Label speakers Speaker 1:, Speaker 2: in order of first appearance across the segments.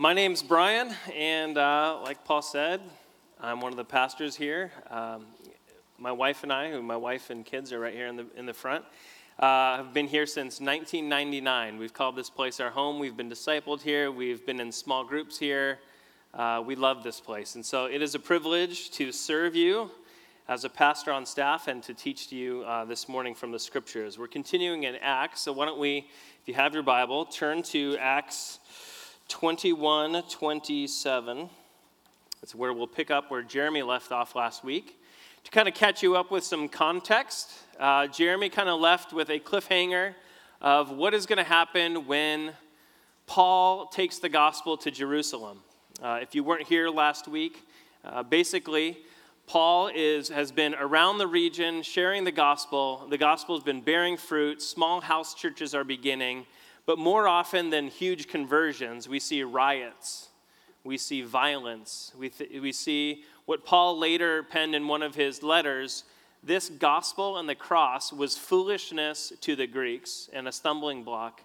Speaker 1: My name's Brian, and uh, like Paul said, I'm one of the pastors here. Um, my wife and I, who my wife and kids are right here in the, in the front, uh, have been here since 1999. We've called this place our home. We've been discipled here. We've been in small groups here. Uh, we love this place. And so it is a privilege to serve you as a pastor on staff and to teach to you uh, this morning from the scriptures. We're continuing in Acts, so why don't we, if you have your Bible, turn to Acts 21 27. That's where we'll pick up where Jeremy left off last week. To kind of catch you up with some context, uh, Jeremy kind of left with a cliffhanger of what is going to happen when Paul takes the gospel to Jerusalem. Uh, if you weren't here last week, uh, basically, Paul is, has been around the region sharing the gospel. The gospel has been bearing fruit. Small house churches are beginning. But more often than huge conversions, we see riots, we see violence, we, th- we see what Paul later penned in one of his letters this gospel and the cross was foolishness to the Greeks and a stumbling block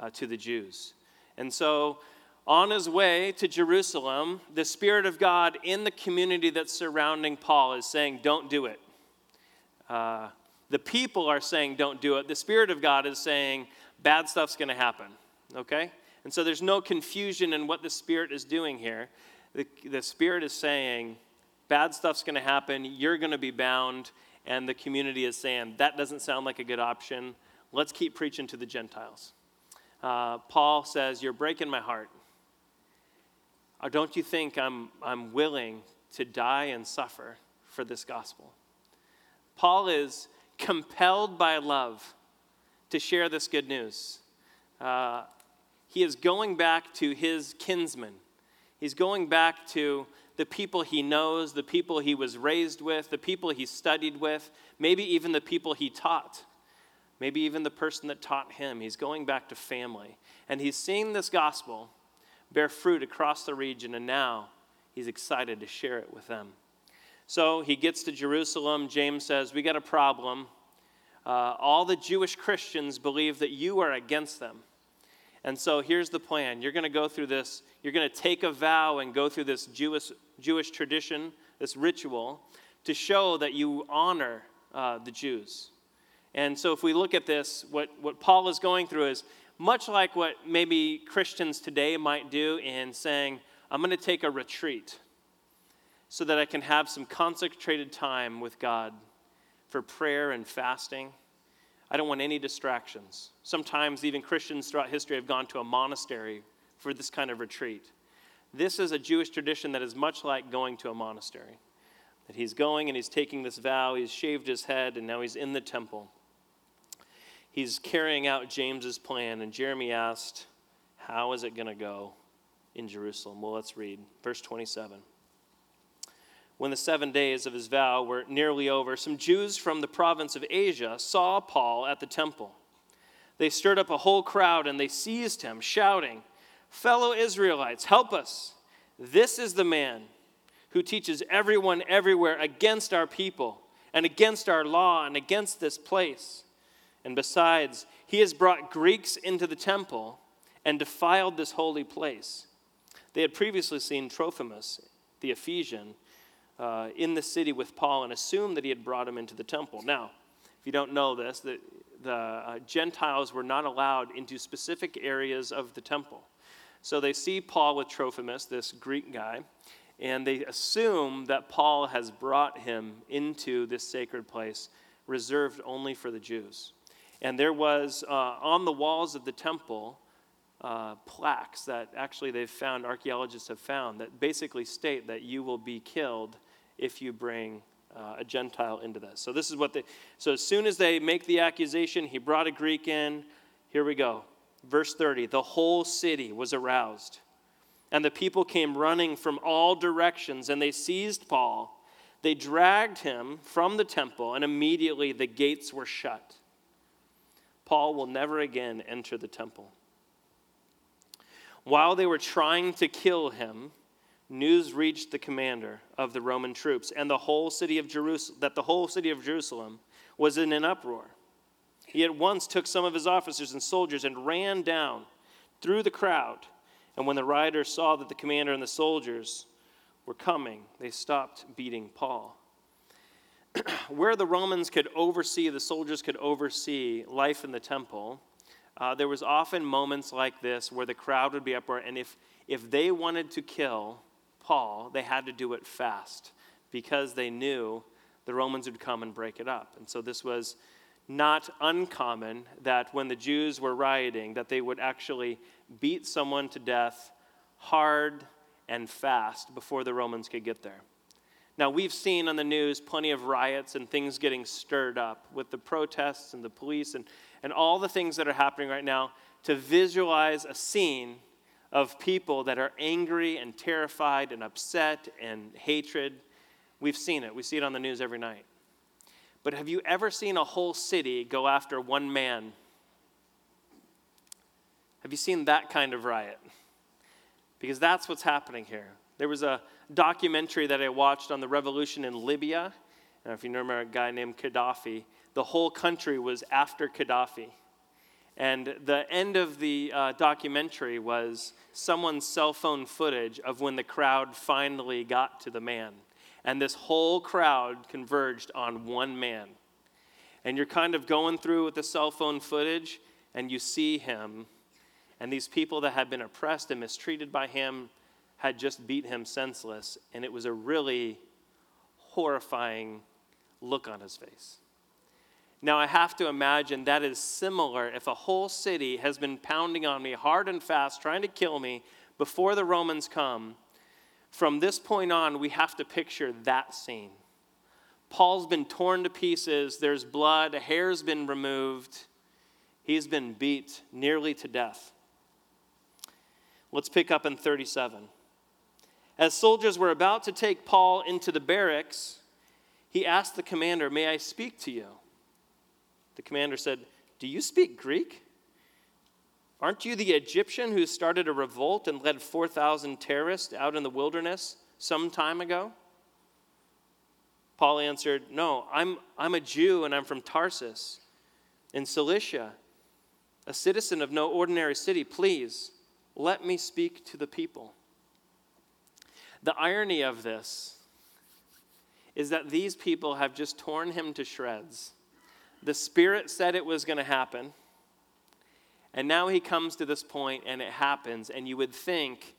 Speaker 1: uh, to the Jews. And so on his way to Jerusalem, the Spirit of God in the community that's surrounding Paul is saying, Don't do it. Uh, the people are saying, Don't do it. The Spirit of God is saying, Bad stuff's going to happen. Okay? And so there's no confusion in what the Spirit is doing here. The, the Spirit is saying, Bad stuff's going to happen. You're going to be bound. And the community is saying, That doesn't sound like a good option. Let's keep preaching to the Gentiles. Uh, Paul says, You're breaking my heart. Or don't you think I'm, I'm willing to die and suffer for this gospel? Paul is compelled by love to share this good news. Uh, he is going back to his kinsmen. He's going back to the people he knows, the people he was raised with, the people he studied with, maybe even the people he taught, maybe even the person that taught him. He's going back to family. And he's seeing this gospel bear fruit across the region, and now he's excited to share it with them. So he gets to Jerusalem. James says, We got a problem. Uh, all the Jewish Christians believe that you are against them. And so here's the plan you're going to go through this, you're going to take a vow and go through this Jewish, Jewish tradition, this ritual, to show that you honor uh, the Jews. And so if we look at this, what, what Paul is going through is much like what maybe Christians today might do in saying, I'm going to take a retreat so that I can have some concentrated time with God for prayer and fasting. I don't want any distractions. Sometimes, even Christians throughout history have gone to a monastery for this kind of retreat. This is a Jewish tradition that is much like going to a monastery. That he's going and he's taking this vow, he's shaved his head, and now he's in the temple he's carrying out James's plan. And Jeremy asked, How is it going to go in Jerusalem? Well, let's read verse 27. When the seven days of his vow were nearly over, some Jews from the province of Asia saw Paul at the temple. They stirred up a whole crowd and they seized him, shouting, Fellow Israelites, help us! This is the man who teaches everyone everywhere against our people and against our law and against this place. And besides, he has brought Greeks into the temple and defiled this holy place. They had previously seen Trophimus, the Ephesian, uh, in the city with Paul and assumed that he had brought him into the temple. Now, if you don't know this, the, the uh, Gentiles were not allowed into specific areas of the temple. So they see Paul with Trophimus, this Greek guy, and they assume that Paul has brought him into this sacred place reserved only for the Jews. And there was uh, on the walls of the temple uh, plaques that actually they've found, archaeologists have found, that basically state that you will be killed if you bring uh, a Gentile into this. So this is what they, so as soon as they make the accusation, he brought a Greek in. Here we go. Verse 30 the whole city was aroused, and the people came running from all directions, and they seized Paul. They dragged him from the temple, and immediately the gates were shut. Paul will never again enter the temple. While they were trying to kill him, news reached the commander of the Roman troops and the whole city of Jerusalem that the whole city of Jerusalem was in an uproar. He at once took some of his officers and soldiers and ran down through the crowd And when the rioters saw that the commander and the soldiers were coming, they stopped beating Paul. Where the Romans could oversee, the soldiers could oversee life in the temple, uh, there was often moments like this where the crowd would be uproar, and if, if they wanted to kill Paul, they had to do it fast because they knew the Romans would come and break it up. And so this was not uncommon that when the Jews were rioting, that they would actually beat someone to death hard and fast before the Romans could get there. Now, we've seen on the news plenty of riots and things getting stirred up with the protests and the police and, and all the things that are happening right now to visualize a scene of people that are angry and terrified and upset and hatred. We've seen it. We see it on the news every night. But have you ever seen a whole city go after one man? Have you seen that kind of riot? Because that's what's happening here. There was a documentary that I watched on the revolution in Libya. And if you remember a guy named Gaddafi, the whole country was after Gaddafi. And the end of the uh, documentary was someone's cell phone footage of when the crowd finally got to the man and this whole crowd converged on one man. And you're kind of going through with the cell phone footage, and you see him, and these people that had been oppressed and mistreated by him had just beat him senseless, and it was a really horrifying look on his face. Now, I have to imagine that is similar if a whole city has been pounding on me hard and fast, trying to kill me before the Romans come from this point on, we have to picture that scene. Paul's been torn to pieces, there's blood, hair's been removed, he's been beat nearly to death. Let's pick up in 37. As soldiers were about to take Paul into the barracks, he asked the commander, May I speak to you? The commander said, Do you speak Greek? Aren't you the Egyptian who started a revolt and led 4,000 terrorists out in the wilderness some time ago? Paul answered, No, I'm, I'm a Jew and I'm from Tarsus in Cilicia, a citizen of no ordinary city. Please let me speak to the people. The irony of this is that these people have just torn him to shreds. The Spirit said it was going to happen. And now he comes to this point and it happens, and you would think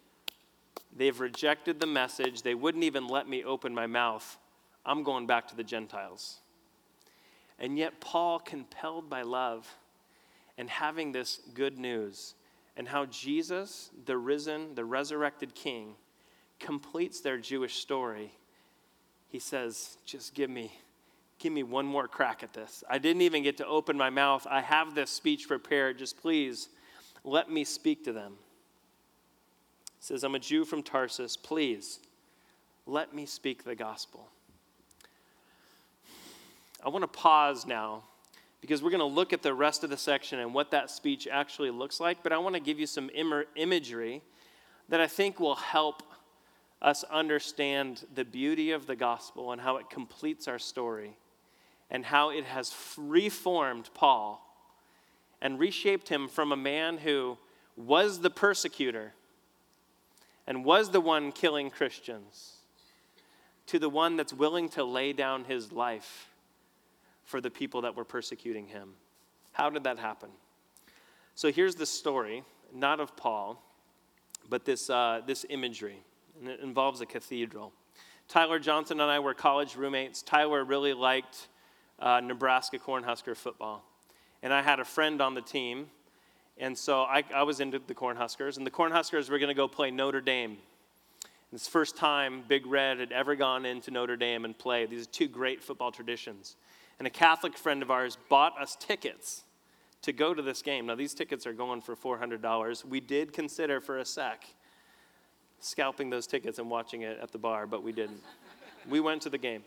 Speaker 1: they've rejected the message. They wouldn't even let me open my mouth. I'm going back to the Gentiles. And yet, Paul, compelled by love and having this good news, and how Jesus, the risen, the resurrected King, completes their Jewish story, he says, Just give me give me one more crack at this. I didn't even get to open my mouth. I have this speech prepared. Just please let me speak to them. He says, I'm a Jew from Tarsus. Please let me speak the gospel. I want to pause now because we're going to look at the rest of the section and what that speech actually looks like, but I want to give you some Im- imagery that I think will help us understand the beauty of the gospel and how it completes our story and how it has reformed Paul and reshaped him from a man who was the persecutor and was the one killing Christians to the one that's willing to lay down his life for the people that were persecuting him. How did that happen? So here's the story, not of Paul, but this, uh, this imagery, and it involves a cathedral. Tyler Johnson and I were college roommates. Tyler really liked uh, Nebraska Cornhusker football. And I had a friend on the team, and so I, I was into the Cornhuskers. And the Cornhuskers were going to go play Notre Dame. And It's the first time Big Red had ever gone into Notre Dame and played. These are two great football traditions. And a Catholic friend of ours bought us tickets to go to this game. Now, these tickets are going for $400. We did consider for a sec scalping those tickets and watching it at the bar, but we didn't. we went to the game.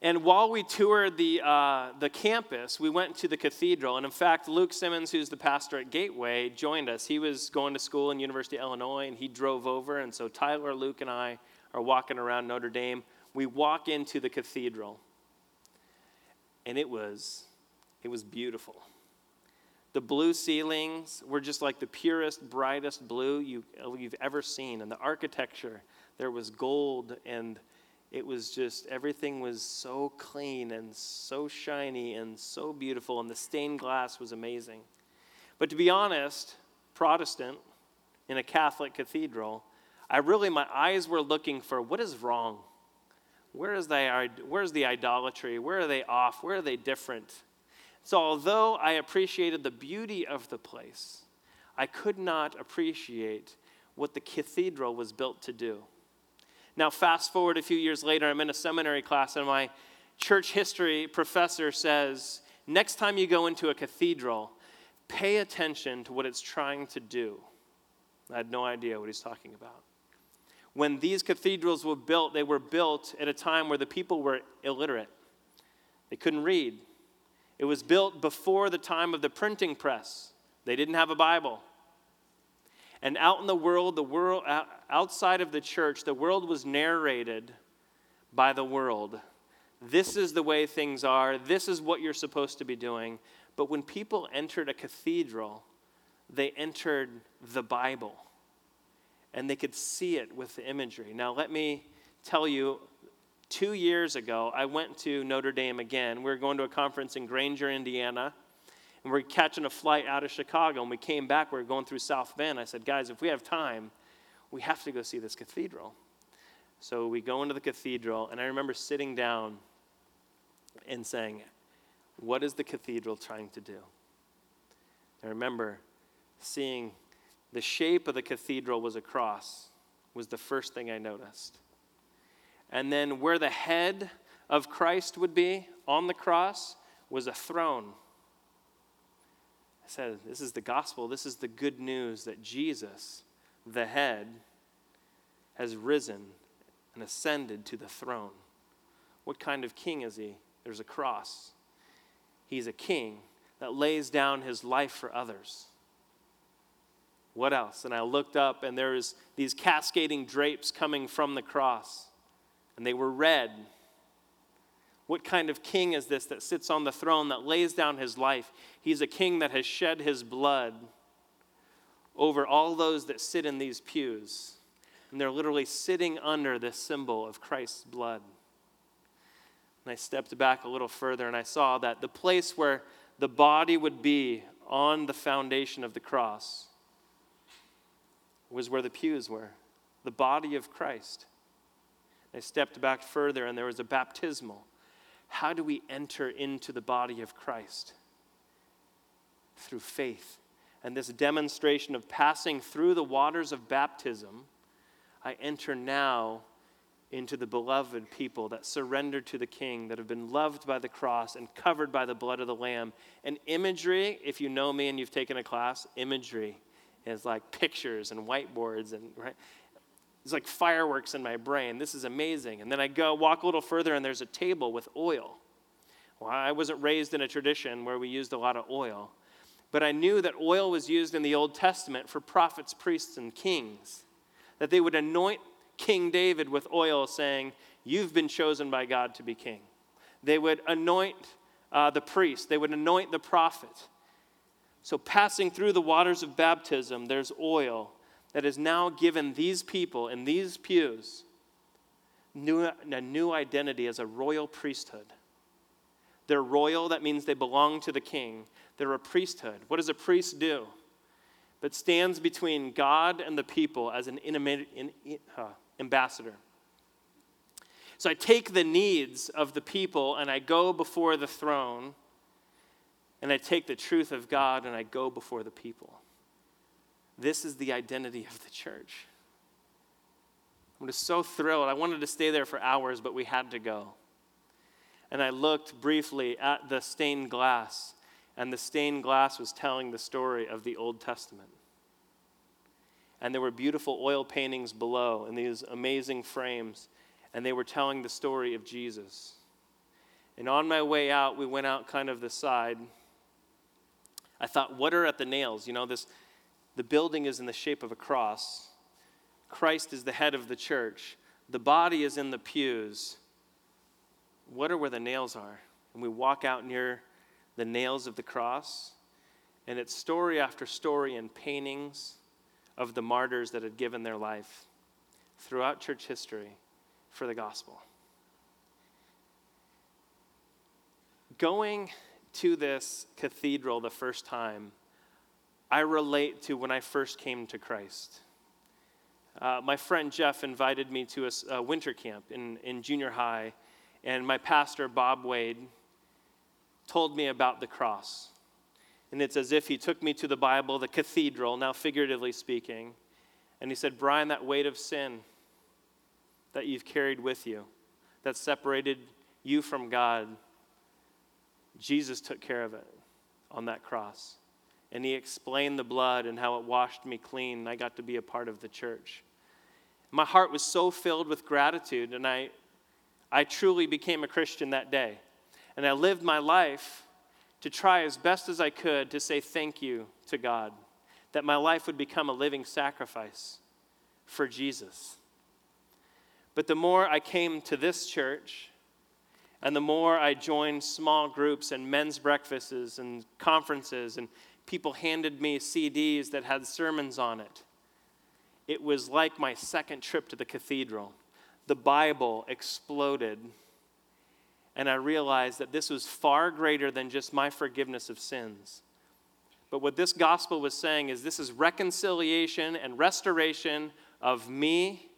Speaker 1: And while we toured the, uh, the campus, we went to the cathedral. And in fact, Luke Simmons, who's the pastor at Gateway, joined us. He was going to school in University of Illinois, and he drove over. And so Tyler, Luke, and I are walking around Notre Dame. We walk into the cathedral, and it was, it was beautiful. The blue ceilings were just like the purest, brightest blue you, you've ever seen. And the architecture, there was gold, and it was just everything was so clean and so shiny and so beautiful, and the stained glass was amazing. But to be honest, Protestant in a Catholic cathedral, I really, my eyes were looking for what is wrong? Where is, the, where is the idolatry? Where are they off? Where are they different? So, although I appreciated the beauty of the place, I could not appreciate what the cathedral was built to do. Now, fast forward a few years later, I'm in a seminary class, and my church history professor says next time you go into a cathedral, pay attention to what it's trying to do. I had no idea what he's talking about. When these cathedrals were built, they were built at a time where the people were illiterate. They couldn't read. It was built before the time of the printing press. They didn't have a Bible. And out in the world, the world outside of the church, the world was narrated by the world. This is the way things are. This is what you're supposed to be doing. But when people entered a cathedral, they entered the Bible and they could see it with the imagery. Now, let me tell you, two years ago, I went to Notre Dame again. We were going to a conference in Granger, Indiana, and we are catching a flight out of Chicago. And we came back, we were going through South Bend. I said, guys, if we have time, we have to go see this cathedral. So we go into the cathedral, and I remember sitting down and saying, What is the cathedral trying to do? I remember seeing the shape of the cathedral was a cross, was the first thing I noticed. And then where the head of Christ would be on the cross was a throne. Said, This is the gospel. This is the good news that Jesus, the head, has risen and ascended to the throne. What kind of king is he? There's a cross. He's a king that lays down his life for others. What else? And I looked up, and there's these cascading drapes coming from the cross, and they were red. What kind of king is this that sits on the throne, that lays down his life? He's a king that has shed his blood over all those that sit in these pews. And they're literally sitting under this symbol of Christ's blood. And I stepped back a little further and I saw that the place where the body would be on the foundation of the cross was where the pews were, the body of Christ. I stepped back further and there was a baptismal. How do we enter into the body of Christ? Through faith. And this demonstration of passing through the waters of baptism, I enter now into the beloved people that surrendered to the King, that have been loved by the cross and covered by the blood of the Lamb. And imagery, if you know me and you've taken a class, imagery is like pictures and whiteboards and right it's like fireworks in my brain. This is amazing. And then i go walk a little further and there's a table with oil. Well i wasn't raised in a tradition where we used a lot of oil but i knew that oil was used in the old testament for prophets priests and kings that they would anoint king david with oil saying you've been chosen by god to be king. They would anoint uh, the priest. They would anoint the prophet. So, passing through the waters of baptism, there's oil that is now given these people in these pews new, a new identity as a royal priesthood. They're royal, that means they belong to the king. They're a priesthood. What does a priest do? But stands between God and the people as an uh, ambassador. So I take the needs of the people and I go before the throne and I take the truth of God and I go before the people. This is the identity of the church. I'm just so thrilled. I wanted to stay there for hours, but we had to go. And I looked briefly at the stained glass, and the stained glass was telling the story of the Old Testament. And there were beautiful oil paintings below in these amazing frames, and they were telling the story of Jesus. And on my way out, we went out kind of the side I thought, what are at the nails? You know, this the building is in the shape of a cross. Christ is the head of the church. The body is in the pews. What are where the nails are? And we walk out near the nails of the cross, And it's story after story and paintings of the martyrs that had given their life throughout church history for the gospel. Going to this cathedral the first time, I relate to when I first came to Christ. Uh, my friend Jeff invited me to a, a, winter camp in, in junior high, and my pastor, Bob Wade, told me about the cross. And it's as if he took me to the Bible, the cathedral, now figuratively speaking, and he said, Brian, that weight of sin that you've carried with you, that separated you from God, Jesus took care of it on that cross. And he explained the blood and how it washed me clean. And I got to be a part of the church. My heart was so filled with gratitude, and I, I truly became a Christian that day. And I lived my life to try as best as I could to say thank you to God, that my life would become a living sacrifice for Jesus. But the more I came to this church, and the more I joined small groups and men's breakfasts and conferences, and people handed me CDs that had sermons on it, it was like my second trip to the cathedral. The Bible exploded and I realized that this was far greater than just my forgiveness of sins. But what this gospel was saying is this is reconciliation and restoration of me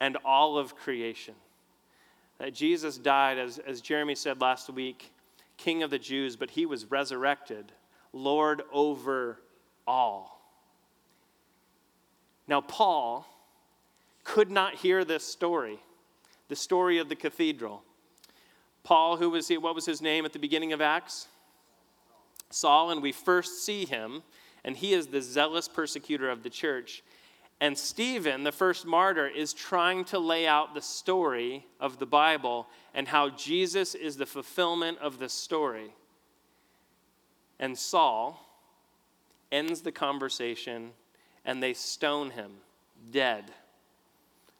Speaker 1: and all of creation. That Jesus died, as, as Jeremy said last week, King of the Jews, but he was resurrected, Lord over all. Now, Paul could not hear this story, the story of the cathedral. Paul, who was he, what was his name at the beginning of Acts? Saul, and we first see him, and he is the zealous persecutor of the church. And Stephen, the first martyr, is trying to lay out the story of the Bible and how Jesus is the fulfillment of the story. And Saul ends the conversation and they stone him dead.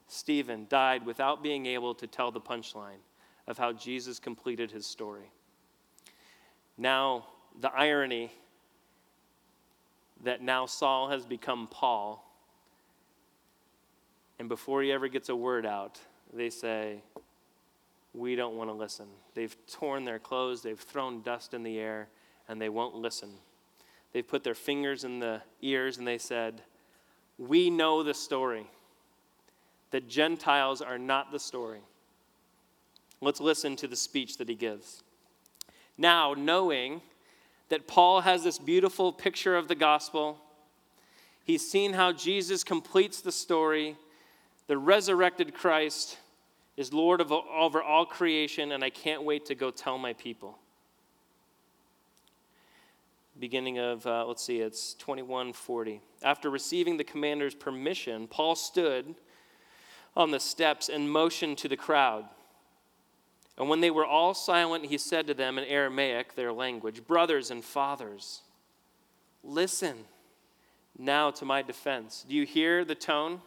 Speaker 1: Stephen died without being able to tell the punchline of how Jesus completed his story. Now, the irony that now Saul has become Paul, and before he ever gets a word out, they say, We don't want to listen. They've torn their clothes, they've thrown dust in the air, and they won't listen. They've put their fingers in the ears and they said, We know the story. The Gentiles are not the story. Let's listen to the speech that he gives. Now, knowing that Paul has this beautiful picture of the gospel, he's seen how Jesus completes the story. The resurrected Christ is Lord of, over all creation, and I can't wait to go tell my people. Beginning of, uh, let's see, it's 2140. After receiving the commander's permission, Paul stood on the steps and motioned to the crowd. And when they were all silent, he said to them in Aramaic, their language, Brothers and fathers, listen now to my defense. Do you hear the tone?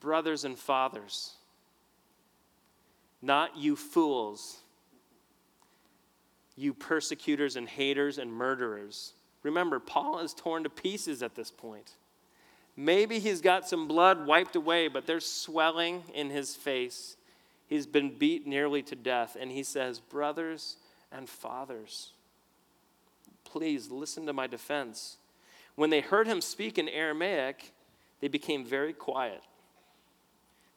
Speaker 1: Brothers and fathers, not you fools, you persecutors and haters and murderers. Remember, Paul is torn to pieces at this point. Maybe he's got some blood wiped away, but there's swelling in his face He's been beat nearly to death. And he says, Brothers and fathers, please listen to my defense. When they heard him speak in Aramaic, they became very quiet.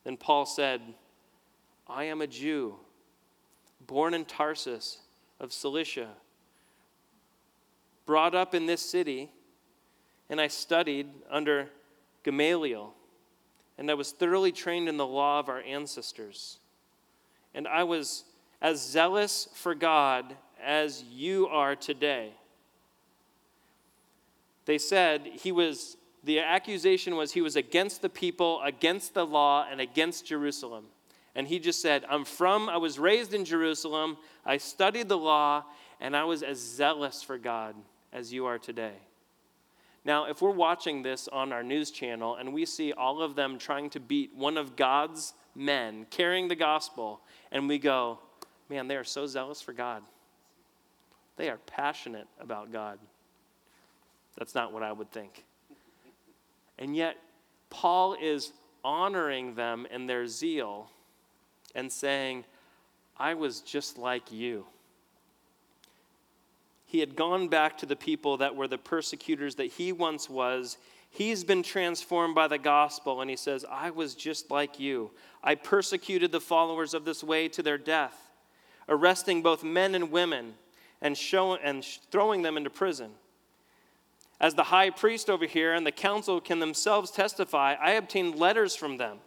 Speaker 1: Then Paul said, I am a Jew, born in Tarsus of Cilicia, brought up in this city, and I studied under Gamaliel, and I was thoroughly trained in the law of our ancestors and I was as zealous for God as you are today. They said he was, the accusation was he was against the people, against the law, and against Jerusalem. And he just said, I'm from, I was raised in Jerusalem, I studied the law, and I was as zealous for God as you are today. Now, if we're watching this on our news channel and we see all of them trying to beat one of God's men carrying the gospel, and we go, man, they are so zealous for God. They are passionate about God. That's not what I would think. And yet, Paul is honoring them in their zeal and saying, I was just like you. He had gone back to the people that were the persecutors that he once was. He's been transformed by the gospel, and he says, I was just like you. I persecuted the followers of this way to their death, arresting both men and women and, show, and throwing them into prison. As the high priest over here and the council can themselves testify, I obtained letters from them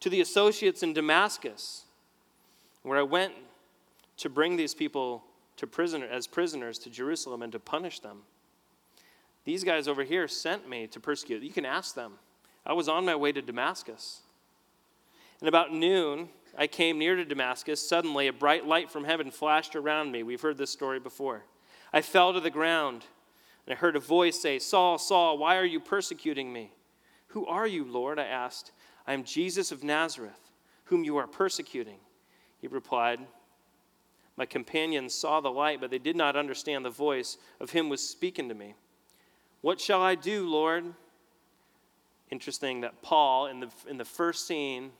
Speaker 1: to the associates in Damascus, where I went to bring these people to prisoner, as prisoners to Jerusalem and to punish them. These guys over here sent me to persecute. You can ask them. I was on my way to Damascus. And about noon, I came near to Damascus. Suddenly, a bright light from heaven flashed around me. We've heard this story before. I fell to the ground, and I heard a voice say, Saul, Saul, why are you persecuting me? Who are you, Lord? I asked. I am Jesus of Nazareth, whom you are persecuting. He replied, My companions saw the light, but they did not understand the voice of him who was speaking to me. What shall I do, Lord? Interesting that Paul, in the, in the first scene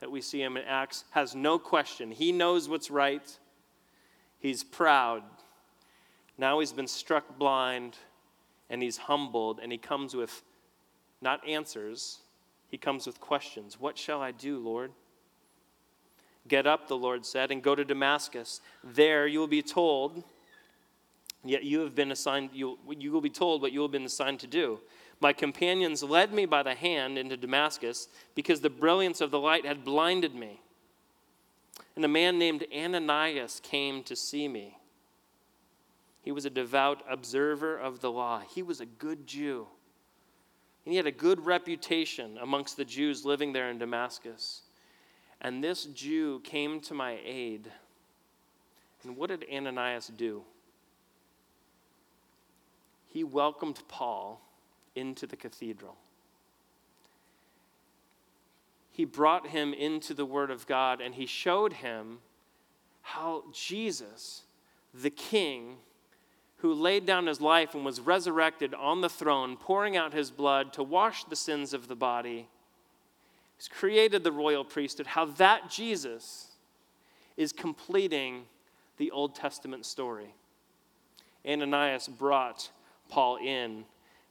Speaker 1: that we see him in Acts, has no question. He knows what's right, he's proud. Now he's been struck blind and he's humbled, and he comes with not answers, he comes with questions. What shall I do, Lord? Get up, the Lord said, and go to Damascus. There you will be told, yet you have been assigned, you, you will be told what you have been assigned to do. My companions led me by the hand into Damascus because the brilliance of the light had blinded me. And a man named Ananias came to see me. He was a devout observer of the law. He was a good Jew. And he had a good reputation amongst the Jews living there in Damascus. And this Jew came to my aid. And what did Ananias do? He welcomed Paul into the cathedral. He brought him into the Word of God and he showed him how Jesus, the King, who laid down his life and was resurrected on the throne, pouring out his blood to wash the sins of the body, has created the royal priesthood, how that Jesus is completing the Old Testament story. Ananias brought Paul in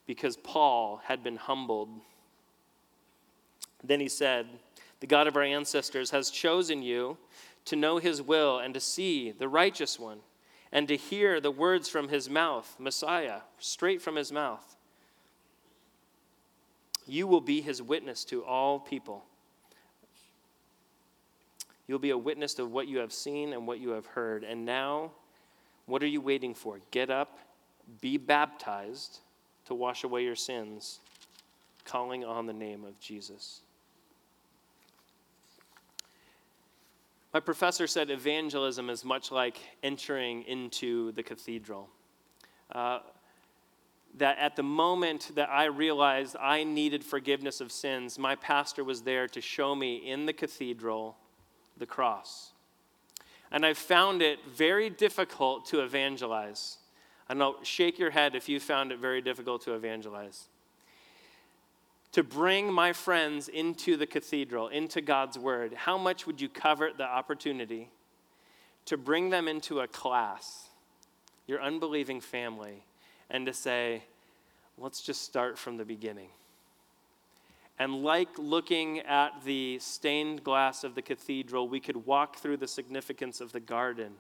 Speaker 1: because Paul had been humbled. Then he said, The God of our ancestors has chosen you to know his will and to see the righteous one and to hear the words from his mouth, Messiah, straight from his mouth. You will be his witness to all people. You'll be a witness to what you have seen and what you have heard. And now, what are you waiting for? Get up, be baptized to wash away your sins, calling on the name of Jesus. My professor said evangelism is much like entering into the cathedral. Uh, that at the moment that I realized I needed forgiveness of sins, my pastor was there to show me in the cathedral the cross. And I found it very difficult to evangelize. I know, shake your head if you found it very difficult to evangelize. To bring my friends into the cathedral, into God's Word, how much would you covet the opportunity to bring them into a class, your unbelieving family, and to say, let's just start from the beginning? And like looking at the stained glass of the cathedral, we could walk through the significance of the garden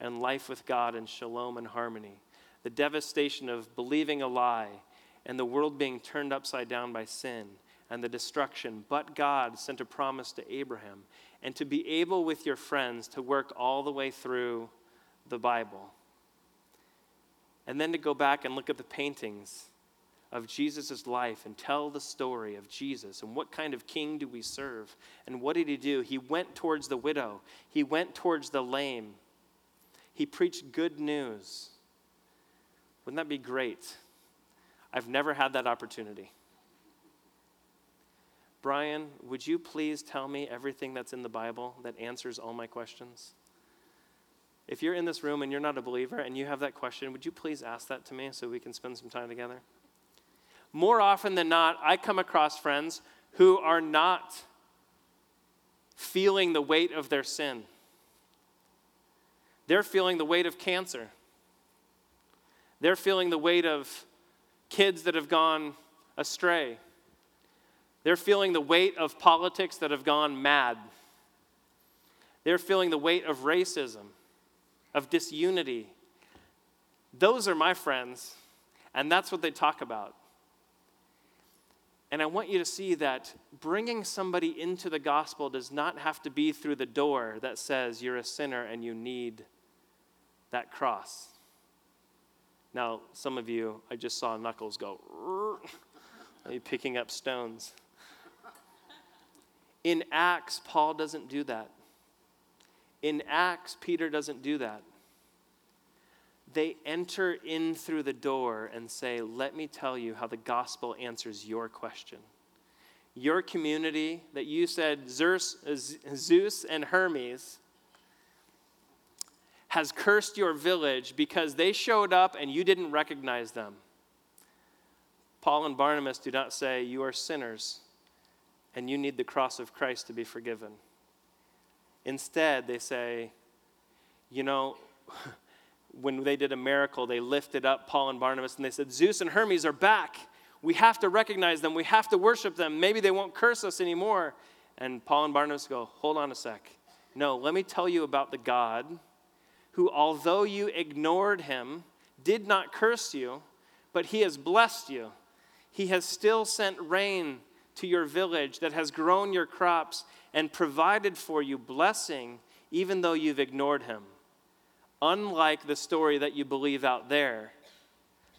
Speaker 1: and life with God and shalom and harmony the devastation of believing a lie and the world being turned upside down by sin and the destruction. But God sent a promise to Abraham, and to be able with your friends to work all the way through the Bible. And then to go back and look at the paintings of Jesus' life and tell the story of Jesus and what kind of king do we serve and what did he do? He went towards the widow, he went towards the lame, he preached good news. Wouldn't that be great? I've never had that opportunity. Brian, would you please tell me everything that's in the Bible that answers all my questions? If you're in this room and you're not a believer and you have that question, would you please ask that to me so we can spend some time together? more often than not, I come across friends who are not feeling the weight of their sin. They're feeling the weight of cancer. They're feeling the weight of kids that have gone astray. They're feeling the weight of politics that have gone mad. They're feeling the weight of racism, of disunity. Those are my friends, and that's what they talk about. And I want you to see that bringing somebody into the gospel does not have to be through the door that says you're a sinner and you need that cross. Now, some of you, I just saw Knuckles go, are you picking up stones? In Acts, Paul doesn't do that. In Acts, Peter doesn't do that. They enter in through the door and say, Let me tell you how the gospel answers your question. Your community that you said Zeus, uh, Zeus and Hermes has cursed your village because they showed up and you didn't recognize them. Paul and Barnabas do not say, You are sinners and you need the cross of Christ to be forgiven. Instead, they say, You know, when they did a miracle, they lifted up Paul and Barnabas and they said, Zeus and Hermes are back. We have to recognize them. We have to worship them. Maybe they won't curse us anymore. And Paul and Barnabas go, Hold on a sec. No, let me tell you about the God who, although you ignored him, did not curse you, but he has blessed you. He has still sent rain to your village that has grown your crops and provided for you blessing, even though you've ignored him. Unlike the story that you believe out there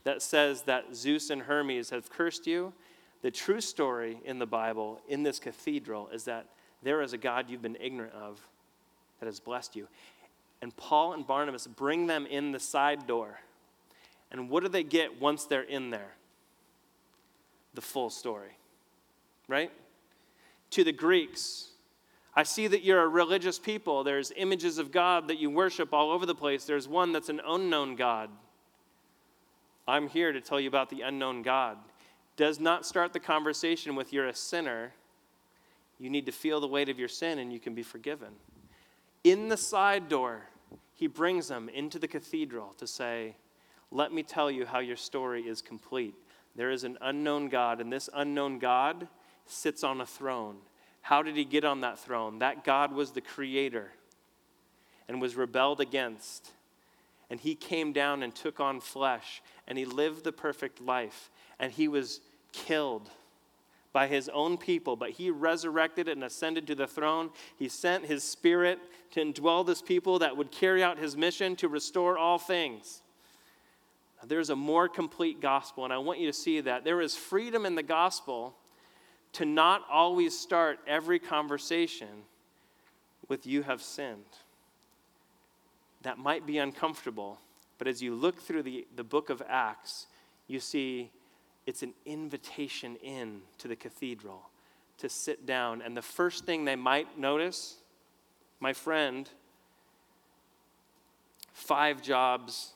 Speaker 1: that says that Zeus and Hermes have cursed you, the true story in the Bible, in this cathedral, is that there is a God you've been ignorant of that has blessed you. And Paul and Barnabas bring them in the side door. And what do they get once they're in there? The full story, right? To the Greeks, I see that you're a religious people. There's images of God that you worship all over the place. There's one that's an unknown God. I'm here to tell you about the unknown God. Does not start the conversation with you're a sinner. You need to feel the weight of your sin and you can be forgiven. In the side door, he brings them into the cathedral to say, Let me tell you how your story is complete. There is an unknown God, and this unknown God sits on a throne. How did he get on that throne? That God was the creator and was rebelled against. And he came down and took on flesh, and he lived the perfect life, and he was killed by his own people, but he resurrected and ascended to the throne. He sent his spirit to indwell this people that would carry out his mission to restore all things. There's a more complete gospel, and I want you to see that. There is freedom in the gospel to not always start every conversation with, You have sinned. That might be uncomfortable, but as you look through the, the book of Acts, you see it's an invitation in to the cathedral to sit down. And the first thing they might notice, my friend, five jobs,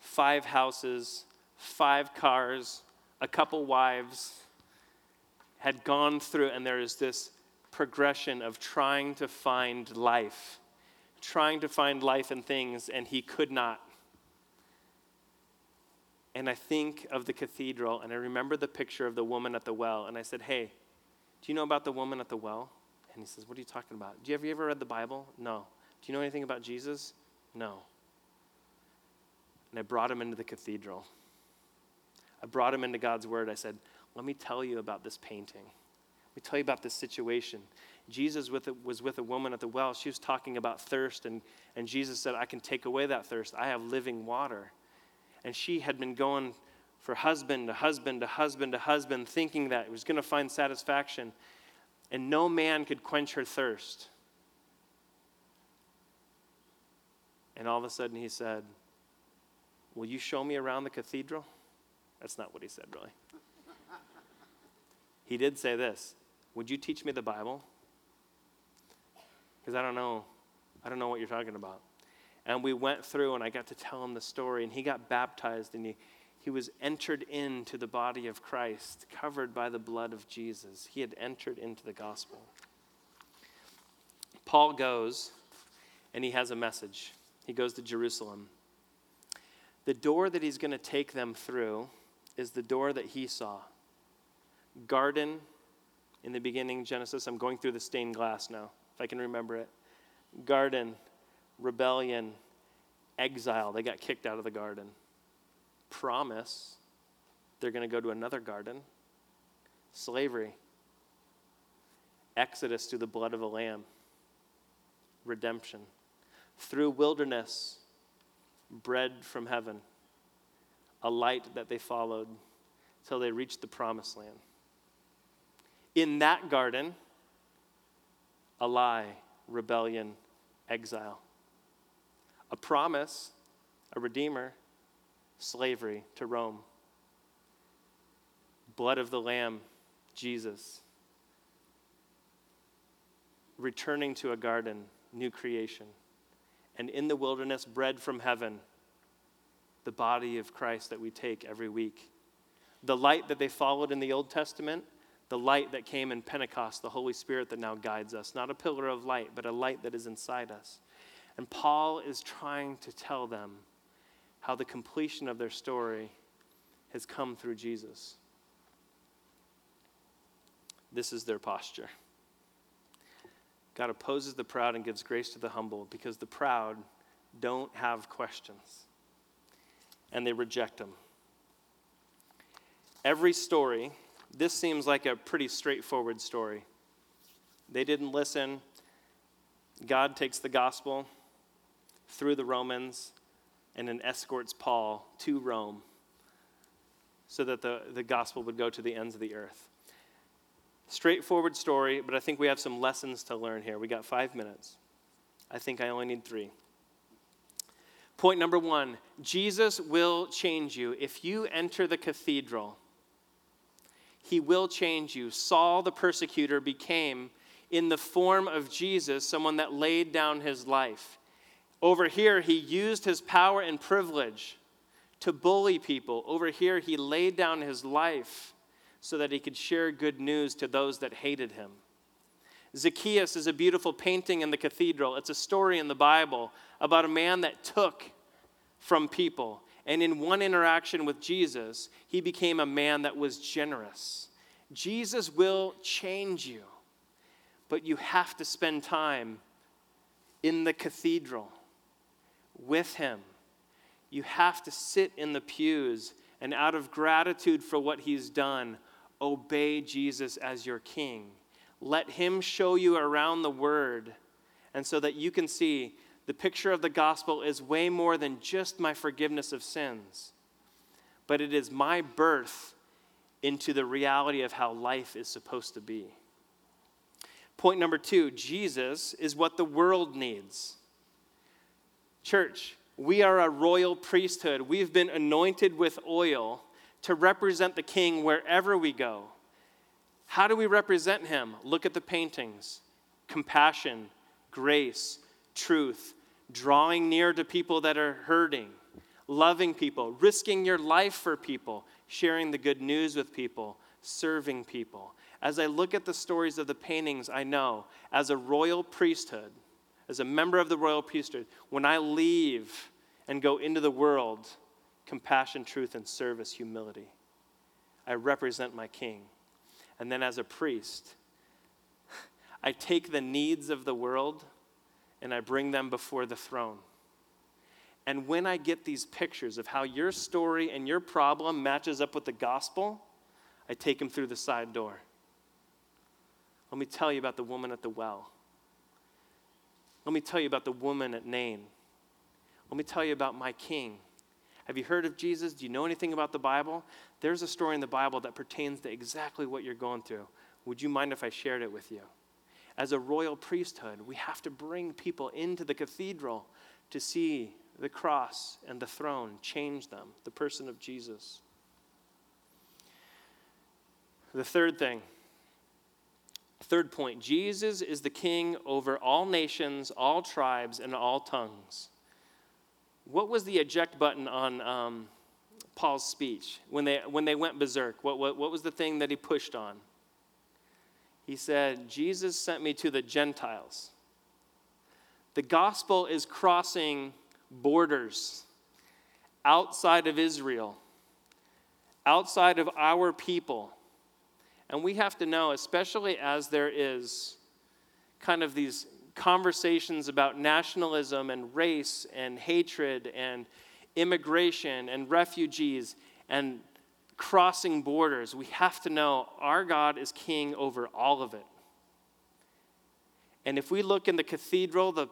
Speaker 1: five houses, five cars, a couple wives, had gone through, and there is this progression of trying to find life, trying to find life in things, and he could not and I think of the cathedral, and I remember the picture of the woman at the well, and I said, Hey, do you know about the woman at the well? And he says, What are you talking about? Do you, have you ever read the Bible? No. Do you know anything about Jesus? No. And I brought him into the cathedral. I brought him into God's word. I said, Let me tell you about this painting. Let me tell you about this situation. Jesus with a, was with a woman at the well. She was talking about thirst, and, and Jesus said, I can take away that thirst. I have living water. And she had been going for husband to husband to husband to husband, thinking that it was going to find satisfaction. And no man could quench her thirst. And all of a sudden he said, Will you show me around the cathedral? That's not what he said, really. he did say this Would you teach me the Bible? Because I don't know. I don't know what you're talking about. And we went through, and I got to tell him the story, and he got baptized, and he, He was entered into the body of Christ, covered by the blood of Jesus. He had entered into the gospel. Paul goes and he has a message. He goes to Jerusalem. The door that he's going to take them through is the door that he saw. Garden in the beginning, Genesis. I'm going through the stained glass now, if I can remember it. Garden, rebellion, exile. They got kicked out of the garden. Promise, they're going to go to another garden. Slavery, exodus through the blood of a lamb, redemption. Through wilderness, bread from heaven, a light that they followed till they reached the promised land. In that garden, a lie, rebellion, exile. A promise, a redeemer, slavery to Rome. Blood of the Lamb, Jesus. Returning to a garden, new creation. And in the wilderness, bread from heaven, the body of Christ that we take every week. The light that they followed in the Old Testament, the light that came in Pentecost, the Holy Spirit that now guides us. Not a pillar of light, but a light that is inside us. And Paul is trying to tell them how the completion of their story has come through Jesus. This is their posture. God opposes the proud and gives grace to the humble because the proud don't have questions and they reject them. Every story this seems like a pretty straightforward story. They didn't listen. God takes the gospel through the Romans and then escorts Paul to Rome so that the, the gospel would go to the ends of the earth. Straightforward story, but I think we have some lessons to learn here. We got five minutes. I think I only need three. Point number one Jesus will change you. If you enter the cathedral, he will change you. Saul the persecutor became, in the form of Jesus, someone that laid down his life. Over here, he used his power and privilege to bully people. Over here, he laid down his life so that he could share good news to those that hated him. Zacchaeus is a beautiful painting in the cathedral. It's a story in the Bible about a man that took from people and in one interaction with Jesus, he became a man that was generous. Jesus will change you, but you have to spend time in the cathedral with him. You have to sit in the pews and, out of gratitude for what he's done, obey Jesus as your king. Let him show you around the word, and so that you can see the picture of the gospel is way more than just my forgiveness of sins, but it is my birth into the reality of how life is supposed to be. Point number two Jesus is what the world needs. Church, we are a royal priesthood. We've been anointed with oil to represent the king wherever we go. How do we represent him? Look at the paintings compassion, grace, truth, drawing near to people that are hurting, loving people, risking your life for people, sharing the good news with people, serving people. As I look at the stories of the paintings, I know as a royal priesthood, as a member of the royal priesthood, when I leave and go into the world, compassion, truth, and service, humility, I represent my king. And then as a priest, I take the needs of the world and I bring them before the throne. And when I get these pictures of how your story and your problem matches up with the gospel, I take them through the side door. Let me tell you about the woman at the well. Let me tell you about the woman at Nain. Let me tell you about my king. Have you heard of Jesus? Do you know anything about the Bible? There's a story in the Bible that pertains to exactly what you're going through. Would you mind if I shared it with you? as a royal priesthood, we have to bring people into the cathedral to see the cross and the throne change them, the person of Jesus. The third thing, third point Jesus is the king over all nations, all tribes, and all tongues. What was the eject button on um, Paul's speech when they, when they went berserk? What, what, what was the thing that he pushed on? He said, Jesus sent me to the Gentiles. The gospel is crossing borders outside of Israel, outside of our people. And we have to know, especially as there is kind of these conversations about nationalism and race and hatred and immigration and refugees and crossing borders, we have to know our God is king over all of it. And if we look in the cathedral, the,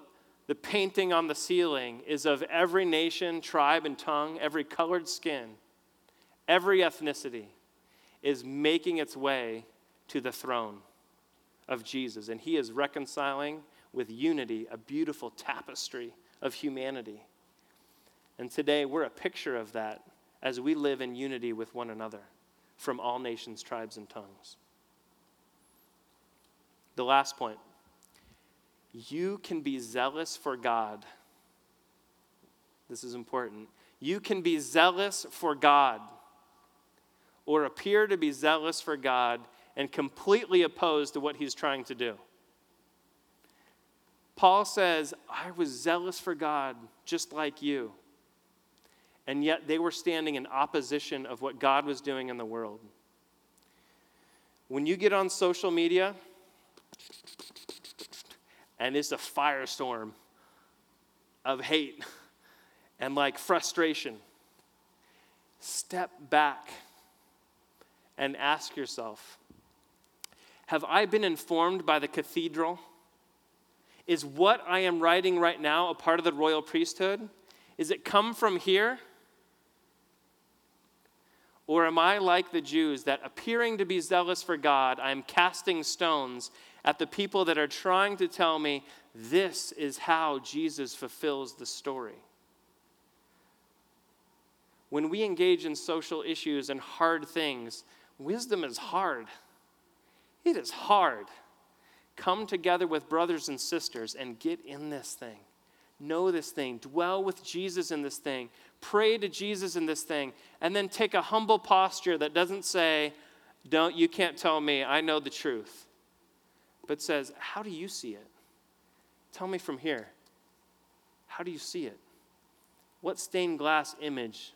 Speaker 1: the painting on the ceiling is of every nation, tribe, and tongue, every colored skin, every ethnicity is making its way to the throne of Jesus. And he is reconciling with unity a beautiful tapestry of humanity. And today we're a picture of that as we live in unity with one another from all nations, tribes, and tongues. The last point you can be zealous for God. This is important. You can be zealous for God or appear to be zealous for God and completely opposed to what he's trying to do. Paul says, I was zealous for God just like you and yet they were standing in opposition of what God was doing in the world. When you get on social media, and it's a firestorm of hate and like frustration, step back and ask yourself Have I been informed by the cathedral? Is what I am writing right now a part of the royal priesthood? Is it come from here? Or am I like the Jews that, appearing to be zealous for God, I am casting stones at the people that are trying to tell me this is how Jesus fulfills the story? When we engage in social issues and hard things, wisdom is hard. It is hard. Come together with brothers and sisters and get in this thing. Know this thing. Dwell with Jesus in this thing. Pray to Jesus in this thing. And then take a humble posture that doesn't say, Don't, you can't tell me, I know the truth. But says, How do you see it? Tell me from here. How do you see it? What stained glass image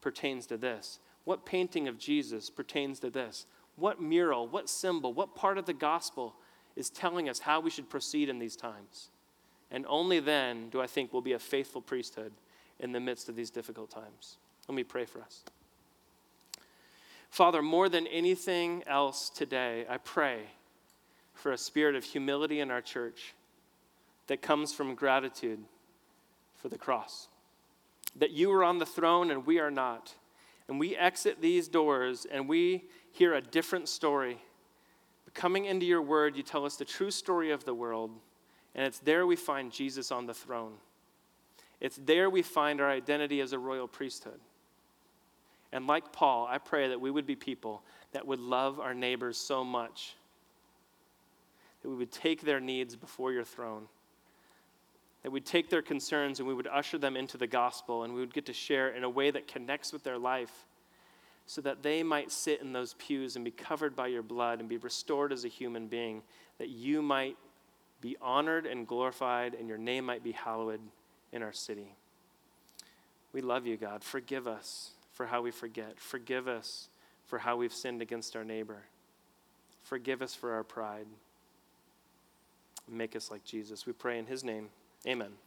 Speaker 1: pertains to this? What painting of Jesus pertains to this? What mural, what symbol, what part of the gospel is telling us how we should proceed in these times? And only then do I think we'll be a faithful priesthood in the midst of these difficult times. Let me pray for us. Father, more than anything else today, I pray for a spirit of humility in our church that comes from gratitude for the cross. That you are on the throne and we are not. And we exit these doors and we hear a different story. But coming into your word, you tell us the true story of the world and it's there we find Jesus on the throne. It's there we find our identity as a royal priesthood. And like Paul, I pray that we would be people that would love our neighbors so much that we would take their needs before your throne, that we'd take their concerns and we would usher them into the gospel and we would get to share in a way that connects with their life so that they might sit in those pews and be covered by your blood and be restored as a human being, that you might be honored and glorified, and your name might be hallowed in our city. We love you, God. Forgive us for how we forget. Forgive us for how we've sinned against our neighbor. Forgive us for our pride. Make us like Jesus. We pray in his name. Amen.